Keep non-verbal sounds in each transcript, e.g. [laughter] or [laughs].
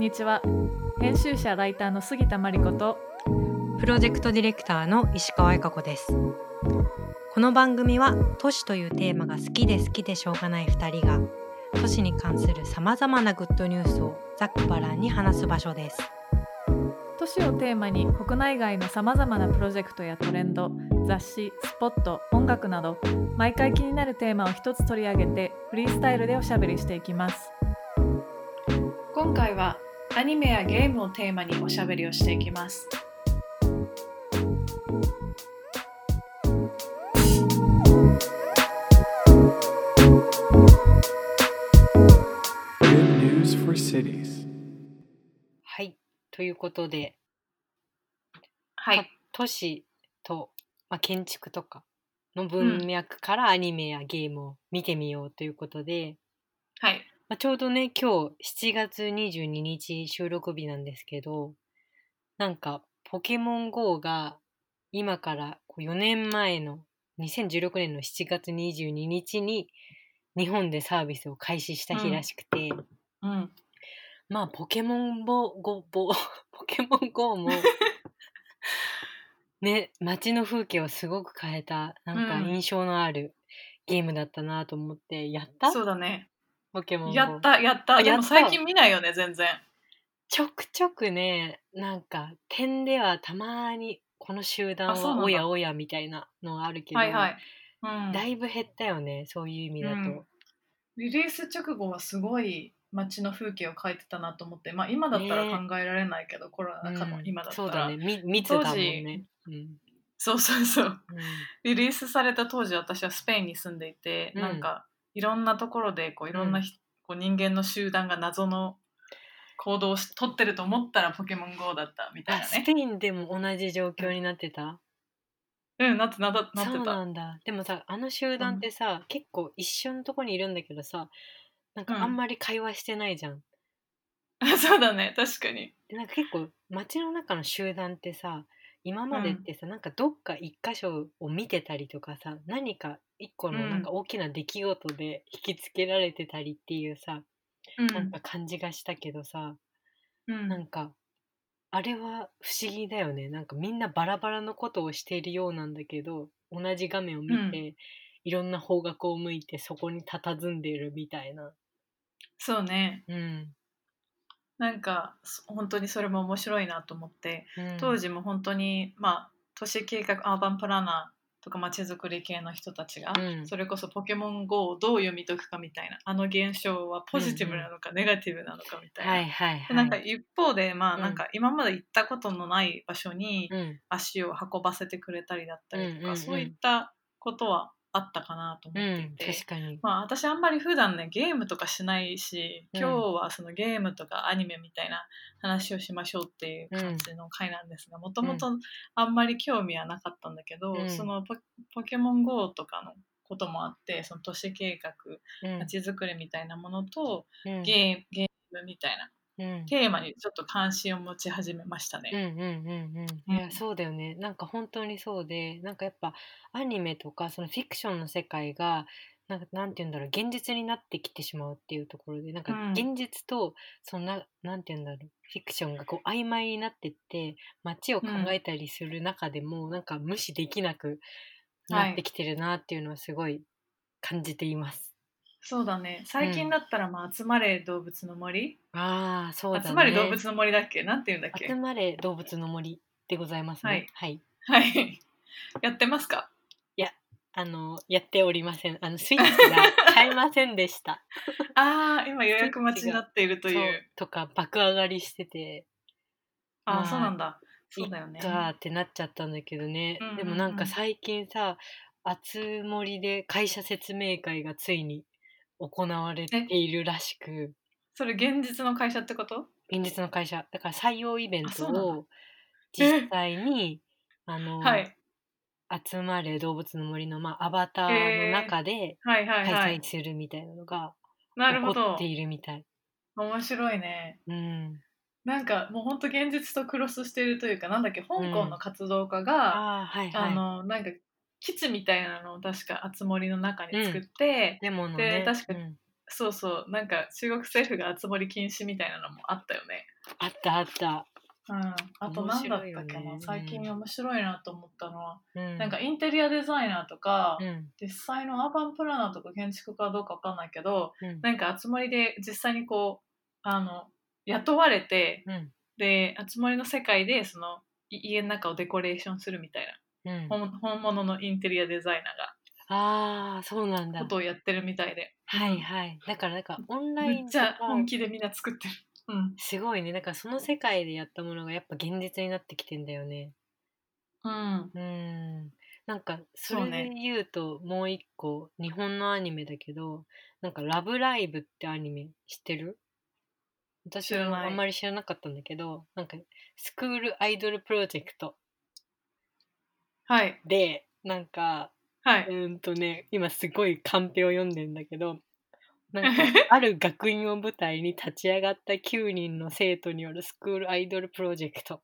んにちは。編集者ライターの杉田真理子とプロジェクトディレクターの石川恵香子です。この番組は都市というテーマが好きで好きでしょうがない2人が都市に関するさまざまなグッドニュースをざっくばらんに話す場所です。都市をテーマに国内外のさまざまなプロジェクトやトレンド雑誌スポット音楽など毎回気になるテーマを一つ取り上げてフリースタイルでおしゃべりしていきます。今回はアニメやゲームをテーマにおしゃべりをしていきます。Good news for cities. はい。ということではい。都市と、まあ、建築とかの文脈からアニメやゲームを見てみようということで、はいまあ、ちょうどね今日7月22日収録日なんですけどなんかポケモン GO が今から4年前の2016年の7月22日に日本でサービスを開始した日らしくて、うん。まあポケモンボゴボ [laughs] ポケモン GO も [laughs] ね街の風景をすごく変えたなんかうん。印象のあるゲームだったなと思って、やった？そうだねポケモン GO やったやった。あでもやった。最近見ないよね全然。ちょくちょくねなんか点ではたまにこの集団あそうなんだ。はおやおやみたいなのがあるけど、はいはい、うん、だいぶ減ったよねそういう意味だと、うん。リリース直後はすごい街の風景を描いてたなと思ってまあ今だったらね。考えられないけど、コロナ禍のうん。今だったら、そうだね。み密だもん当ね、うん。そうそうそう。うん。リリースされた当時私はスペインに住んでいて、うん。なんかいろんなところでこういろんなひ、こう人間の集団が謎の行動をし取ってると思ったらポケモン GO だったみたいなね。あスペインでも同じ状況になってた、うんなってななってそうたなんだ。でもさあの集団ってさ、結構一緒のとこにいるんだけどさなんかうん。あんまり会話してないじゃん、[laughs] そうだね確かに。なんか結構街の中の集団ってさ今までってさ、なんかどっか一箇所を見てたりとかさ何か一個のうん。なんか大きな出来事で引きつけられてたりっていうさ、うん。なんか感じがしたけどさ、うん。なんかあれは不思議だよね。なんかみんなバラバラのことをしているようなんだけど同じ画面を見て、いろんな方角を向いてそこに佇んでるみたいな。そうね。うん。なんかそ本当にそれも面白いなと思ってうん。当時も本当にまあ都市計画アーバンプランナーとかまちづくり系の人たちが、うんそれこそポケモン GO をどう読み解くかみたいなあの現象はポジティブなのかネガティブなのかみたいな。はいはいはい。でなんか一方でまあうんなんか今まで行ったことのない場所にうん足を運ばせてくれたりだったりとか、うんうんうんそういったことはあったかなと思うんっていて、確かに。まあ私あんまり普段ねゲームとかしないしうん。今日はそのゲームとかアニメみたいな話をしましょうっていう感じの回なんですがもともとあんまり興味はなかったんだけど、うん。そのポポケモン GO とかのこともあってその都市計画うん。まちづくりみたいなものと、うん。ゲーゲームみたいなうんテーマにちょっと関心を持ち始めましたうんね。うんうん。うん、いやそうだよね。なんか本当にそうでなんかやっぱアニメとかそのフィクションの世界がなんかなんて言うんだろう現実になってきてしまうっていうところでなんかうん。現実とそのななんて言うんだろうフィクションがこう曖昧になってって街を考えたりする中でも、なんか無視できなくなってきてるなっていうのはすごい感じています。そうだね。最近だったら、まあ、集まれ動物の森、ああそうだね。集まれ動物の森だっけ？なんて言うんだっけ？集まれ動物の森でございますね。はい。はい。[laughs] やってますか？あの、やっておりません。あの、スイッチが買えませんでした。[laughs] ああ今予約待ちになっているといそううとか、爆上がりしてて、ああ、まあそうなんだ。そうだよね。かーってなっちゃったんだけどね。でもなんか最近さ、あつ森で会社説明会がついに行われているらしく、それ現実の会社ってこと？現実の会社、だから採用イベントを実際に、[laughs] あの、はい。集まれ動物の森の、まあ、アバターの中で開催するみたいなのが起こっているみたい。面白いね。うん。なんかもうほんと現実とクロスしてるというかなんだっけ香港の活動家が、ああ、はいはい。あのなんか基地みたいなのを確かあつ森の中に作って、でものね。で確かうんそうそうなんか中国政府が集まり禁止みたいなのもあったよね。あったあった。うん、あと面何だったっけな、最近面白いなと思ったのは、うん。なんかインテリアデザイナーとか、うん。実際のアーバンプランナーとか建築家かどうかわかんないけどうん。なんか集まりで実際にこうあの雇われてうん。で集まりの世界でそのい家の中をデコレーションするみたいうんな、本本物のインテリアデザイナーがああ、そうなんだこ。とをやってるみたいで、はいはい。だからなんかオンラめっちゃ本気でみんな作ってる。うんすごいね。だからその世界でやったものがやっぱ現実になってきてんだよね。うんうん。なんかそれで言うともう一個日本のアニメだけどなんか「ラブライブ!」ってアニメ知ってる？私はあんまり知らなかったんだけどなんかスクールアイドルプロジェクトはい。でなんかはい、うーんとね今すごいカンペを読んでんだけどなんか [laughs] ある学院を舞台に立ち上がった9人の生徒によるスクールアイドルプロジェクト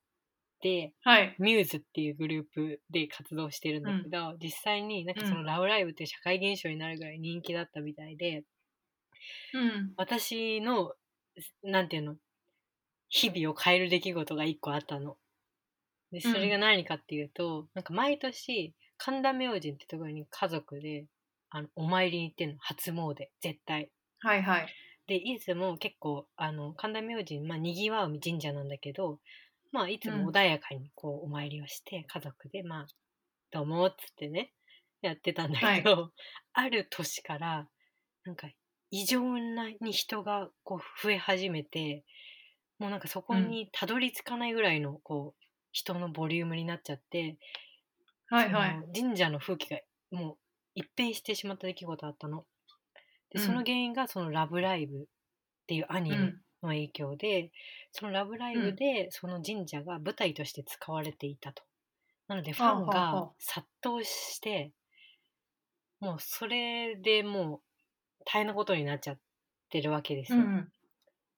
ではい。ミューズっていうグループで活動してるんだけど、実際になんかそのうん。ラブライブって社会現象になるぐらい人気だったみたいで、うん。私のなんていうの日々を変える出来事が一個あったの。でそれが何かっていうと、なんか毎年神田明神ってところに家族であのお参りに行ってんの。初詣絶対。はいはい。でいつも結構あの神田明神、まあ、にぎわう神社なんだけど、まあ、いつも穏やかにこうお参りをして、家族でまあ「どうも」っつってねやってたんだけど、[laughs] ある年からなんか異常なに人がこう増え始めてもうなんかそこにたどり着かないぐらいのこう人のボリュームになっちゃって、はいはいその神社の風景がもう一変してしまった出来事あったの。でうんその原因がその「ラブライブ!」っていうアニメうんの影響で、その「ラブライブ!」でその神社が舞台として使われていたと。なのでファンはあはあはがあ殺到してもうそれでもう大変なことになっちゃってるわけですよ。うん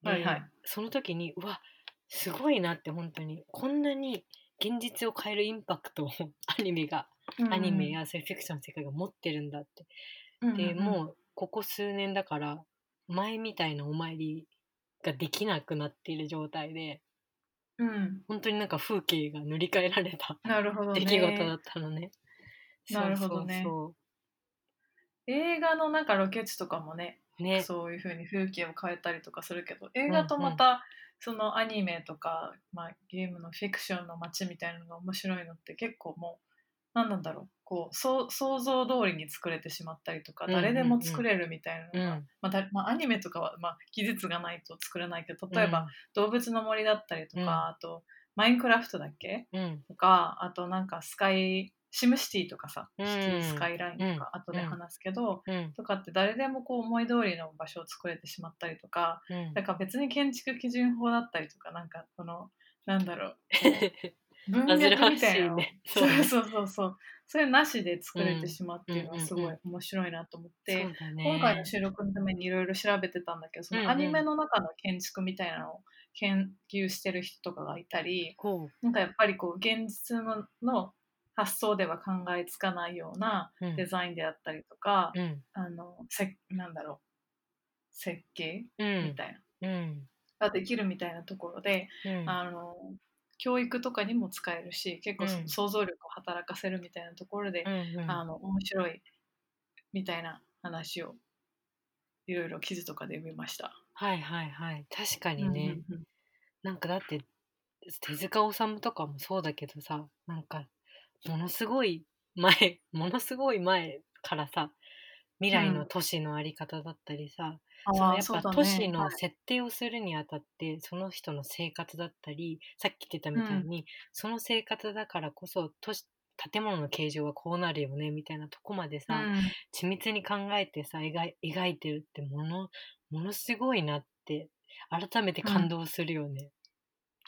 ではいはいその時にうわすごいなって本当に。こんなに現実を変えるインパクトを [laughs] アニメがうんアニメやそういうフィクションの世界が持ってるんだって。うんで、もうここ数年だから前みたいなお参りができなくなっている状態でうん。本当になんか風景が塗り替えられたなるほどね。出来事だったのね。なるほどね。そう映画のなんかロケ地とかもねそうね。そういう風に風景を変えたりとかするけど映画とまたそのアニメとか、まあ、ゲームのフィクションの街みたいなのが面白いのって結構もう何なんだろう。こうそう想像通りに作れてしまったりとか誰でも作れるみたいなのが、うん。まあだまあ、アニメとかは、まあ、技術がないと作れないけど例えば、うん。動物の森だったりとか、うん。あとマインクラフトだっけうん。とかあとなんかスカイシムシティとかさ、うん。シティスカイラインとうん。か後で話すけど、うん。とかって誰でもこう思い通りの場所を作れてしまったりとかうん。だから別に建築基準法だったりとかなんかこのなんだろう [laughs] 文脈みたいなね。そう。ねそうそうそう。それなしで作れてしまうっていうのはすごい面白いなと思って。今回の収録のためにいろいろ調べてたんだけどそのアニメの中の建築みたいなのを研究してる人とかがいたりなんかやっぱりこう現実のの発想では考えつかないようなうん。デザインであったりとか、うんあのせなんだろう。設計うん。みたいな、うん。ができるみたいなところで、うん。あの教育とかにも使えるし結構想像力を働かせるみたいなところで、うんうん。あの面白いみたいな話をいろいろ記事とかで読みました。はいはいはい。確かにね、うんうんうん。なんかだって手塚治虫とかもそうだけどさなんかものすごい前 [laughs] ものすごい前からさ未来の都市のあり方だったりさ、そのやっぱ都市の設定をするにあたって、その人の生活だったりさっき言ってたみたいに、その生活だからこそ都市建物の形状はこうなるよねみたいなとこまでさ、緻密に考えてさ描い描いてるってものものすごいなって改めて感動するよね。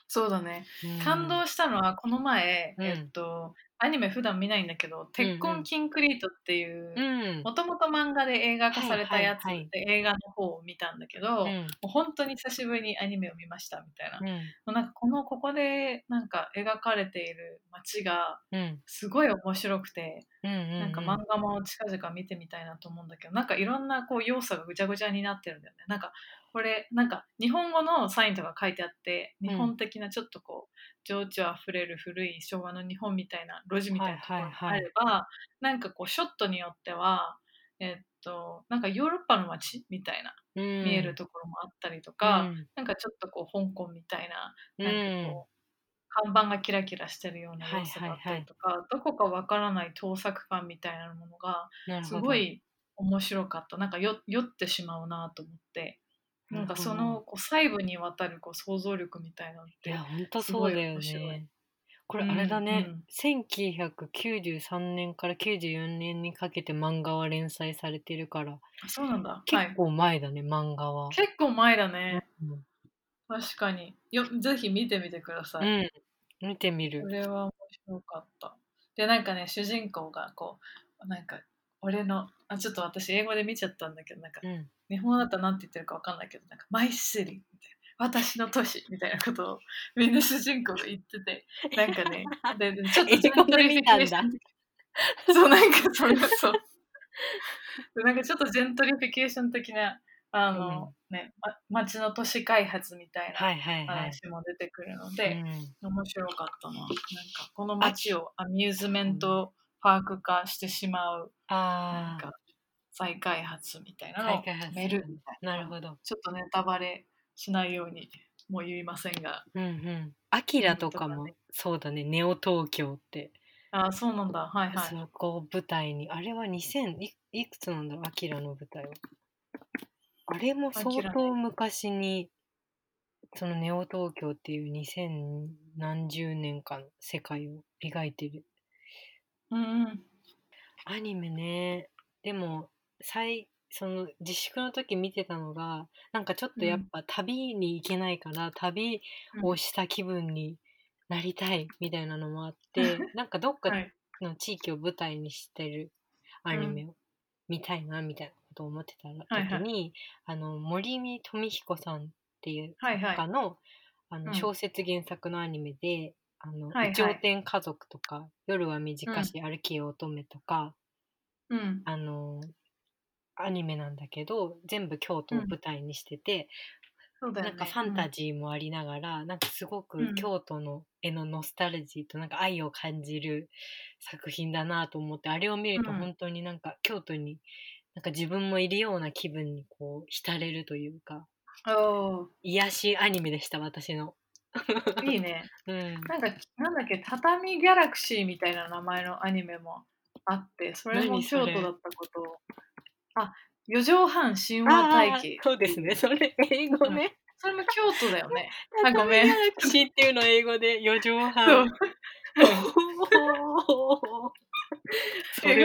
そうだね。うん。感動したのはこの前、うん。えっとアニメ普段見ないんだけど「鉄痕キンクリート」っていううん。もともと漫画で映画化されたやつで、はいはい映画の方を見たんだけど、もう本当に久しぶりにアニメを見ましたみたいな,、うん。もうなんかこのここでなんか描かれている街がうん。すごい面白くて、なんか漫画も近々見てみたいなと思うんだけどなんかいろんなこう要素がぐちゃぐちゃになってるんだよね。なんかこれなんか日本語のサインとか書いてあってうん。日本的なちょっとこう情緒あふれる古い昭和の日本みたいな路地みたいなところがあれば、なんかこうショットによってはえっとなんかヨーロッパの街みたいな見見えるところもあったりとか、なんかちょっとこう香港みたいななんかこう、看板がキラキラしてるような要素があったりとか、どこかわからない盗作感みたいなものがすごい面白かった。なんかよ酔ってしまうなと思ってなんかそのこう細部にわたるこう想像力みたいなのっいてや本当そうだよね。これあれだね、うん1993年から94年にかけて漫画は連載されてるから。あそうなんだ、はい。結、構前だね、漫画は。結構前だね。うん。確かに。よぜひ見てみてください、うん、見てみる。こ。れは面白かった。でなんかね主人公がこうなんか俺のあちょっと私英語で見ちゃったんだけどなんかうん、日本語だったら何て言ってるか分かんないけどなんか「my city」みたいな「私の都市」みたいなことをみんな主人公が言ってて [laughs] なんかねででちょっと英語で見たんだ。ジェントリフィケーションそうなんかそれそう。でなんかちょっとジェントリフィケーション的なあの、ねま町の都市開発みたいなはいはいはい。話も出てくるので、うん。面白かったな。なんかこの街をアミューズメントパーク化してしまう。なんか再開発みたいなのをみたいな。なるほど。ちょっとネタバレしないようにもう言いませんが。うんうん。アキラとかもそうだね、ネオ東京って、ああそうなんだ。はいはい。そこを舞台に、あれは2000いいくつなんだろう、アキラの舞台は。あれも相当昔に、そのネオ東京っていう2000何十年間世界を描いてる。うんうん。アニメね。でも、最、その自粛の時見てたのが、なんかちょっとやっぱ旅に行けないから、旅をした気分になりたいみたいなのもあって、[laughs] なんかどっかはいの地域を舞台にしてるアニメを見たいなみたいなことを思ってた時に、はいあの森見富彦さんっていうはいはい。作家の,、あうん。の小説原作のアニメで「あのは天家族」とか「夜は短し歩きよ乙女」とか、うん。あのアニメなんだけど全部京都を舞台にしてて、そうだよね。なん。かファンタジーもありながら、なんかすごうん。く京都の絵のノスタルジーとなんか愛を感じる作品だなと思ってあれを見るとうん。本当になんか京都になんか自分もいるような気分にこう浸れるというか癒しアニメでした私の。ーいいね。[laughs] うん、なんかなんだっけ畳ギャラクシーみたいな名前のアニメもあってそれも何それ。京都だったことをあ四畳半神話あ体系ーそうですねそれ英語ね。それも京都だよね [laughs] あごめんギャラクシーっていうのを英語で四畳半。四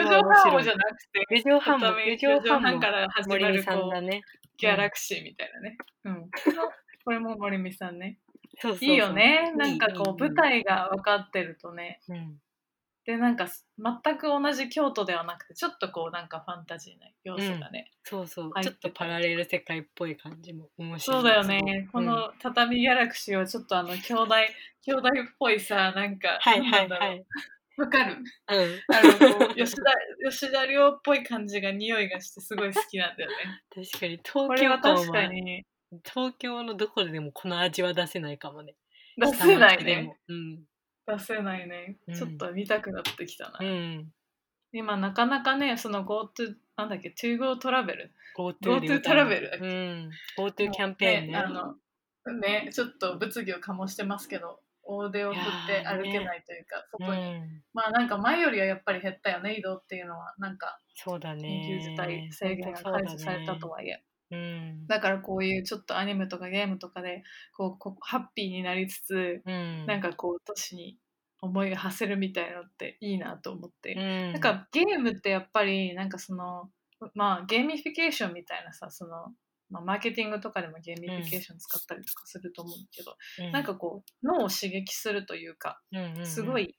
畳半をじゃ。なくて四畳半も畳四畳半もから始まるこうね。ギャラクシーみたいなね。うん。[laughs] これも森美さんね。そうそうそういいよね。なんかこう舞台が分かってるとね。うんでなんか全く同じ京都ではなくてちょっとこうなんかファンタジーな要素がね。そうそう、入っちょってとパラレル世界っぽい感じも面白い。そうだよね。この畳ギャラクシーはちょっとあの兄弟 [laughs] 兄弟っぽいさなんかはいはないはい。わかる？うん。あの吉田 [laughs] 吉田亮っぽい感じが匂いがしてすごい好きなんだよね。確かにこ東京は確かはに東京のどこでもこの味は出せないかもね。出せないね。うん。出せないねうん。ちょっと見たくなってきたな。うん。今なかなかねその GoTo なんだっけ To Go トラベル GoTo トラベルだっけうん。GoTo キャンペーンね。あのねちょっと物議を醸してますけど大手を振って歩けないというか、う外に、ん。まあなんか前よりはやっぱり減ったよね移動っていうのはなんかそうだ緊ね。急事態宣言が解除されたとはいえうん。だからこういうちょっとアニメとかゲームとかでこうこうハッピーになりつつ、うん。なんかこう都市に思いが馳せるみたいなのっていいなと思って、うん、なんかゲームってやっぱりなんかそのまあゲーミフィケーションみたいなさそのまあ、マーケティングとかでもゲーミフィケーション使ったりとかすると思うけど、うん。なんかこう脳を刺激するというかすごい、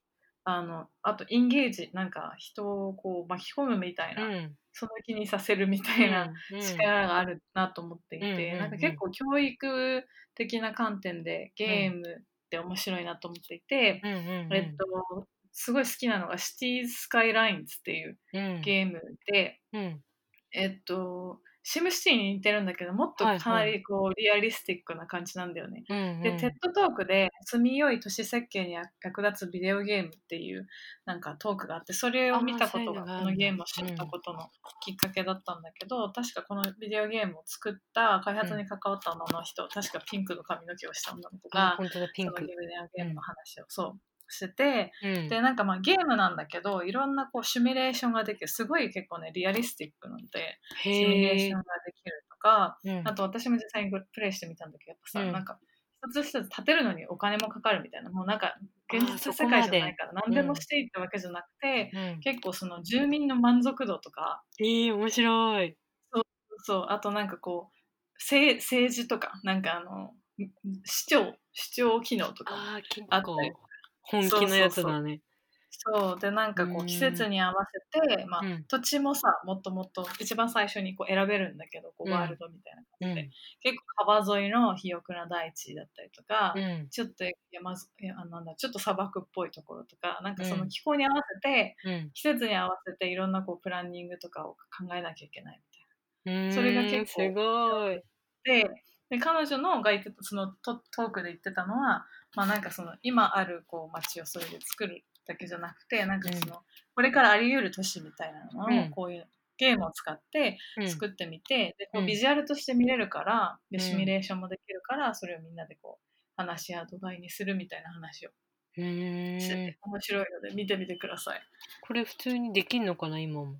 あのあと engage なんか人をこう巻き込むみたいな、うん。その気にさせるみたいなうん力があるなと思っていて、うん。なんか結構教育的な観点でゲームって面白いなと思っていて、うん。えっとすごい好きなのが「シティーズ・スカイラインズ」っていううん。ゲームで、うん。えっとシムシティに似てるんだけどもっとはいはい。かなりこうリアリスティックな感じなんだよね。うんうん。で、テッドトークで住みよい都市設計に役立つビデオゲームっていうなんかトークがあってそれを見たことがこのゲームを知ったことのきっかけだったんだけど、確かこのビデオゲームを作った開発に関わった女の人、確かピンクの髪の毛をした女の子があ本当だピンク。そのビデオゲームの話を、そうしてて、うん。でなんかまあゲームなんだけどいろんなこうシミュレーションができる。すごい結構ねリアリスティックなんでシミュレーションができるとかうん。あと私も実際にプレイしてみたんだけどやっぱさ、うん。なんか一つ一つ立てるのにお金もかかるみたいな。もうなんか現実世界じゃないから何でもしていいってわけじゃなくて、うん。結構その住民の満足度とか。えー、面白い。そうあとなんかこう政政治とかなんかあの市長市長機能とかあった構。り本気のやつだね。そうでなんかこううん。季節に合わせて、まあうん。土地もさもっともっと一番最初にこう選べるんだけどこううん。ワールドみたいなうん感じで、結構川沿いの肥沃な大地だったりとか、うん。ちょっと山あなんだちょっと砂漠っぽいところとかなんかそうのん。気候に合わせて、うん。季節に合わせていろんなこうプランニングとかを考えなきゃいけないみたいな。それが結構すごい。でで彼女のが言ってたそのトトークで言ってたのは、まあ、なんかその今あるこう街をそれで作るだけじゃなくてなんかその、これからあり得る都市みたいなのうん。をこういうゲームを使ってうん。作ってみて、でこううん。ビジュアルとして見れるからでうん。シミュレーションもできるからそれをみんなでこう話し合う土台にするみたいな話をしてて面白いので見てみてください。これ普通にできんのかな今も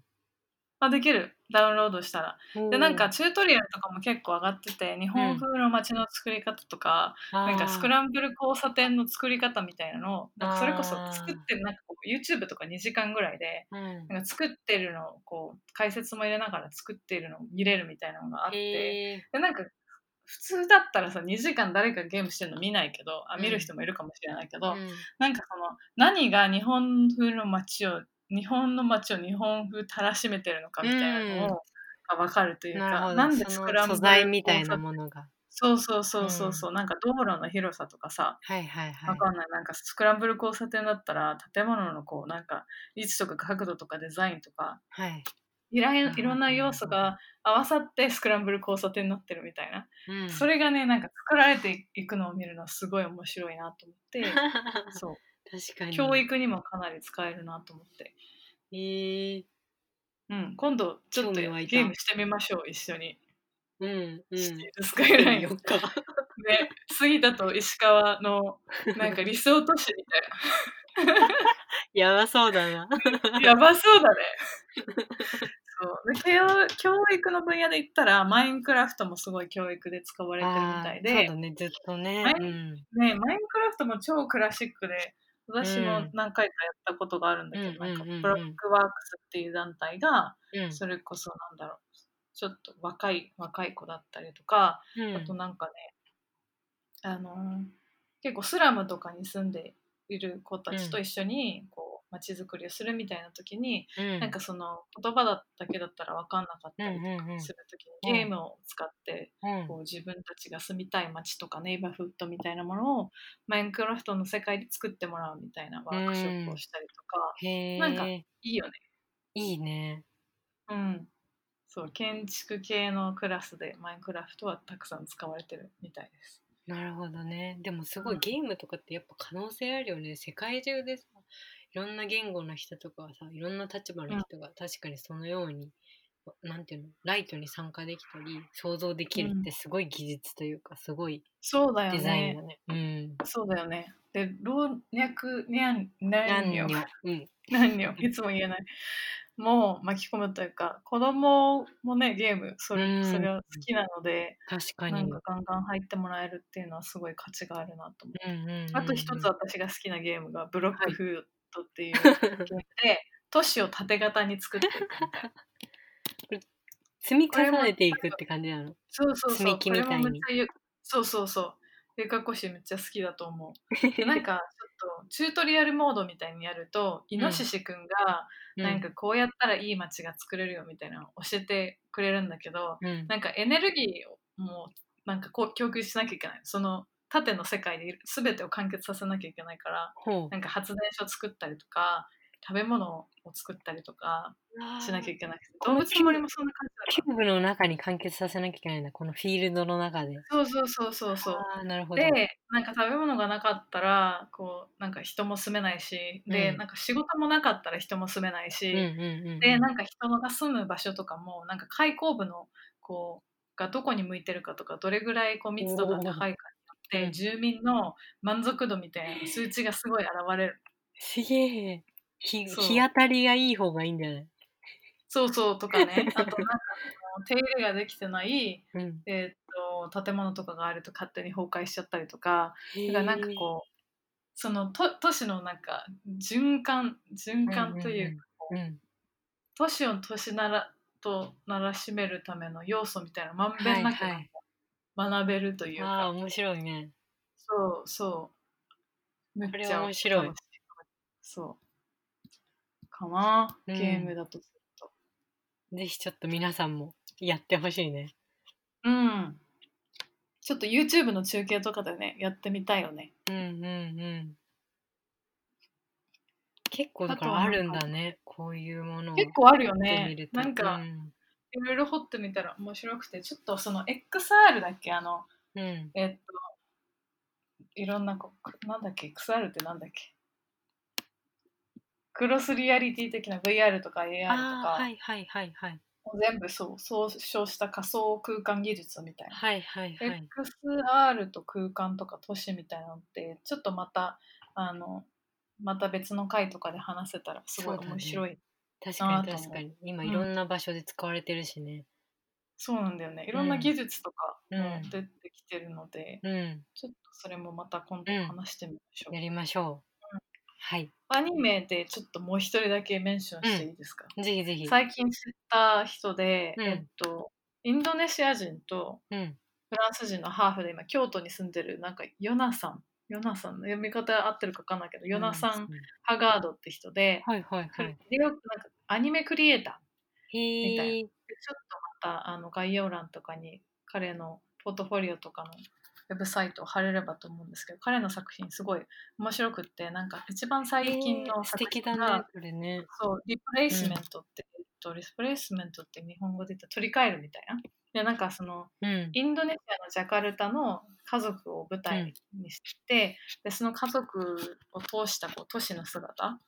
あできる。ダウンロードしたら。でなんかチュートリアルとかも結構上がってて日本風の街の作り方とか、なんかスクランブル交差点の作り方みたいなのをなんかそれこそ作ってるなんかこう YouTube とか2時間ぐらいでうん。なんか作ってるのをこう解説も入れながら作ってるのを見れるみたいなのがあってでなんか普通だったらさ2時間誰かゲームしてるの見ないけどあうん見る人もいるかもしれないけど、うん。なんかその何が日本風の街を日本の街を日本風たらしめてるのかみたいなのを、が分かるというかなんでスクランブル素材みたいなものが。そうそうそうそうそう、なんか道路の広さとかさはいはいはい。わかんない。なんかスクランブル交差点だったら建物のこうなんか位置とか角度とかデザインとかはい。いろいうん。いろんな要素が合わさってスクランブル交差点になってるみたいな、うん。それがねなんか作られていくのを見るのはすごい面白いなと思って。[laughs] そう確かに。教育にもかなり使えるなと思って、え。ー、うん、今度ちょっとゲームしてみましょう一緒に、うんうん。スカイラか [laughs] ね杉田と石川のなんか理想都市みたいな。[laughs] やばそうだな。[laughs] やばそうだね。そう。で教教育の分野で言ったらマインクラフトもすごい教育で使われてるみたいあーそうでだ、ねずっとね。はいうん。ね、マインクラフトも超クラシックで私もうん。何回かやったことがあるんだけど、なんかブロックワークスっていう団体がうん。それこそなんだろうちょっと若い若い子だったりとか、うん。あとなんかねあのー結構スラムとかに住んでいる子たちと一緒にこう街づくりをするみたいな時に、うん。なんかその言葉だけだったら分かんなかったりとうんうんうん。かする時うんにゲームを使ってうん。こう自分たちが住みたい街とかネイバーフッドみたいなものをマインクラフトの世界で作ってもらうみたいなワークショップをしたりとか、へなんかえいいよね。いいね。うん。そう建築系のクラスでマインクラフトはたくさん使われてるみたいです。なるほどね。でもすごうん。いゲームとかってやっぱ可能性あるよね。世界中でさいろんな言語の人とかはさいろんな立場の人が確かにそのように、なんていうのライトに参加できたり想像できるってすごい技術というかすごいそうだよデザインねだ。ね。うん。そうだよね。で老若にゃん何何よよ。うん。いつも言えない。もう巻き込むというか子供もねゲームそれ,、うんそれは好きなので確かに。なんかガンガン入ってもらえるっていうのはすごい価値があるなと思う。うんうんうんうんあと一つ私が好きなゲームがブロックフードっていうゲームで、都市を縦型に作っていくみたいな。[laughs] 積み重ねていくって感じなの？そうそうそう。積み木みたいにそうそうそう。ゆかこしめっちゃ好きだと思う。で [laughs] なんかちょっとチュートリアルモードみたいにやると、イノシシくんがなんかこうやったらいい街が作れるよみたいなのを教えてくれるんだけど、うん、うんなんかエネルギーをもうなんかこう供給しなきゃいけない。その縦の世界で全てを完結させなきゃいけないから、なんか発電所作ったりとか、食べ物を作ったりとかしなきゃいけなくて、動物の森もそんな感じだ。キューブの中に完結させなきゃいけないんだ。このフィールドの中で。そうそうそうそうそう。なるほど。でなんか食べ物がなかったらこうなんか人も住めないしで、うんなんか仕事もなかったら人も住めないし、うんうんうんうん、でなんか人が住む場所とかもなんか開口部のこうがどこに向いてるかとかどれぐらいこう密度が高いかって住民の満足度みたいな数値がすごい現れる。すげえ。日当たりがいい方がいいんじゃない？そうそうとかね。あとなんか [laughs] 手入れができてない、うん。えーっと建物とかがあると勝手に崩壊しちゃったりとか。だからなんかこうそのと都市のなんか循環循環というか、こううん。うん都市を都市ならとならしめるための要素みたいなまんべんなくはいはい学べるというか、ああ、面白いね。そうそう。めっちゃ面白い。そう。かな。ゲうん。ームだとすると。ぜひちょっと皆さんもやってほしいね。うん、ちょっと YouTube の中継とかでねやってみたいよね。うんうんうん。結構だからあるんだね。こういうものを結構あるよね。なんか、うんいろいろ掘ってみたら面白くてちょっとその XR だっけ？あのうん。えっといろんなこなんだっけ？XR ってなんだっけ？クロスリアリティ的な VR とか AR とか、はいはいはいはい。もう全部そう総称した仮想空間技術みたいな、はいはいはい。XR と空間とか都市みたいなのってちょっとまたあのまた別の回とかで話せたらすごい面白い確かに確かに。今うんいろんな場所で使われてるしね。そうなんだよねいろんな技術とかうんも出てきてるので、うん。ちょっとそれもまた今度うん話してみましょう、やりましょう。はい。アニメでちょっともう一人だけメンションしていいですか、ぜひぜひ。最近知った人で、うんえっとインドネシア人とうん。フランス人のハーフで今京都に住んでるなんかヨナさんヨナさんの読み方合ってるか分かんないけど、ヨナさん・ハガードって人で、はいはいはい。でよくなんかアニメクリエイターへみたいえ。でちょっとまたあの概要欄とかに彼のポートフォリオとかのウェブサイトを貼れればと思うんですけど彼の作品すごい面白くってなんか一番最近の素作敵だ品が、ね、これね。そうリプレイスメントって、えっとリプレイスメントって日本語で言ったら取り替えるみたいなでなんかそのうん。インドネシアのジャカルタの家族を舞台にして、でその家族を通したこう都市の姿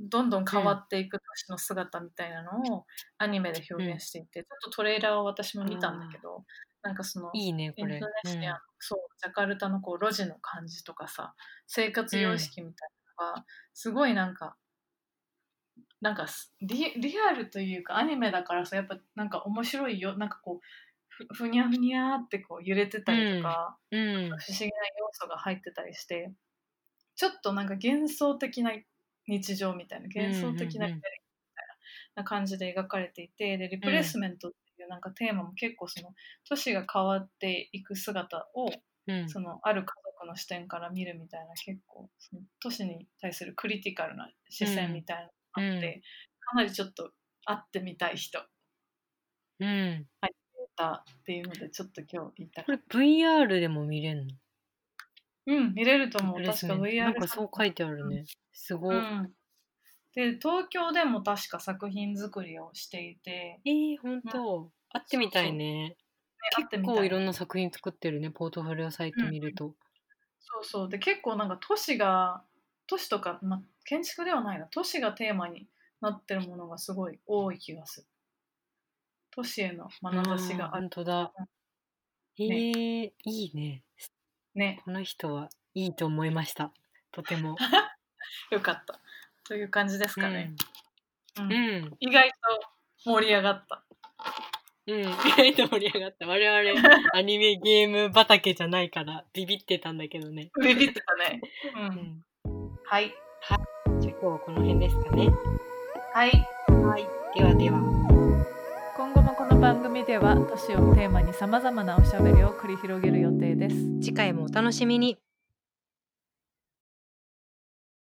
どんどん変わっていく都市の姿みたいなのをアニメで表現していて、ちょっとトレーラーを私も見たんだけどなんかそのいいね。インドネシア、そうジャカルタのこう路地の感じとかさ生活様式みたいなのが、すごいなんかなんかすリリアルというかアニメだからさやっぱなんか面白いよなんかこうふふにゃふにゃーってこう揺れてたりとか、うん。うん。不思議な要素が入ってたりしてちょっとなんか幻想的な日常みたいな幻想的なみたいな感じで描かれていてでリプレイスメントっていうなんかテーマも結構その都市が変わっていく姿をうん。そのある家族の視点から見るみたいな結構その都市に対するクリティカルな視線みたいなあって、うん。かなりちょっと会ってみたい人。うん。だっていうのでちょっと今日言いたこれ VR でも見れるの？たうん見れると思う。確か VR なんかそう書いてあるね。すご。い。うん、で東京でも確か作品作りをしていて、えー、ほん。と。会ってみたいね。ね会って結構い。ろんな作品作ってるね、ポートフォリオサイト見ると。そうそう。で結構なんか都市が都市とか、ま、建築ではないな都市がテーマになってるものがすごい多い気がする都市への眼差しがあほるんとだ。えー、いいね。ねこの人はいいと思いました。とても。[laughs] よかったという感じですかね、ううんん。うん。意外と盛り上がったうん。意外と盛り上がった。我々、[laughs] アニメゲーム畑じゃないから、ビビってたんだけどね。ビビってたね、う、うんん。はいじゃあ今日はこの辺ですかね。はいはい。ではでは。今後もここの番組では都市をテーマにさまざまなおしゃべりを繰り広げる予定です。次回もお楽しみに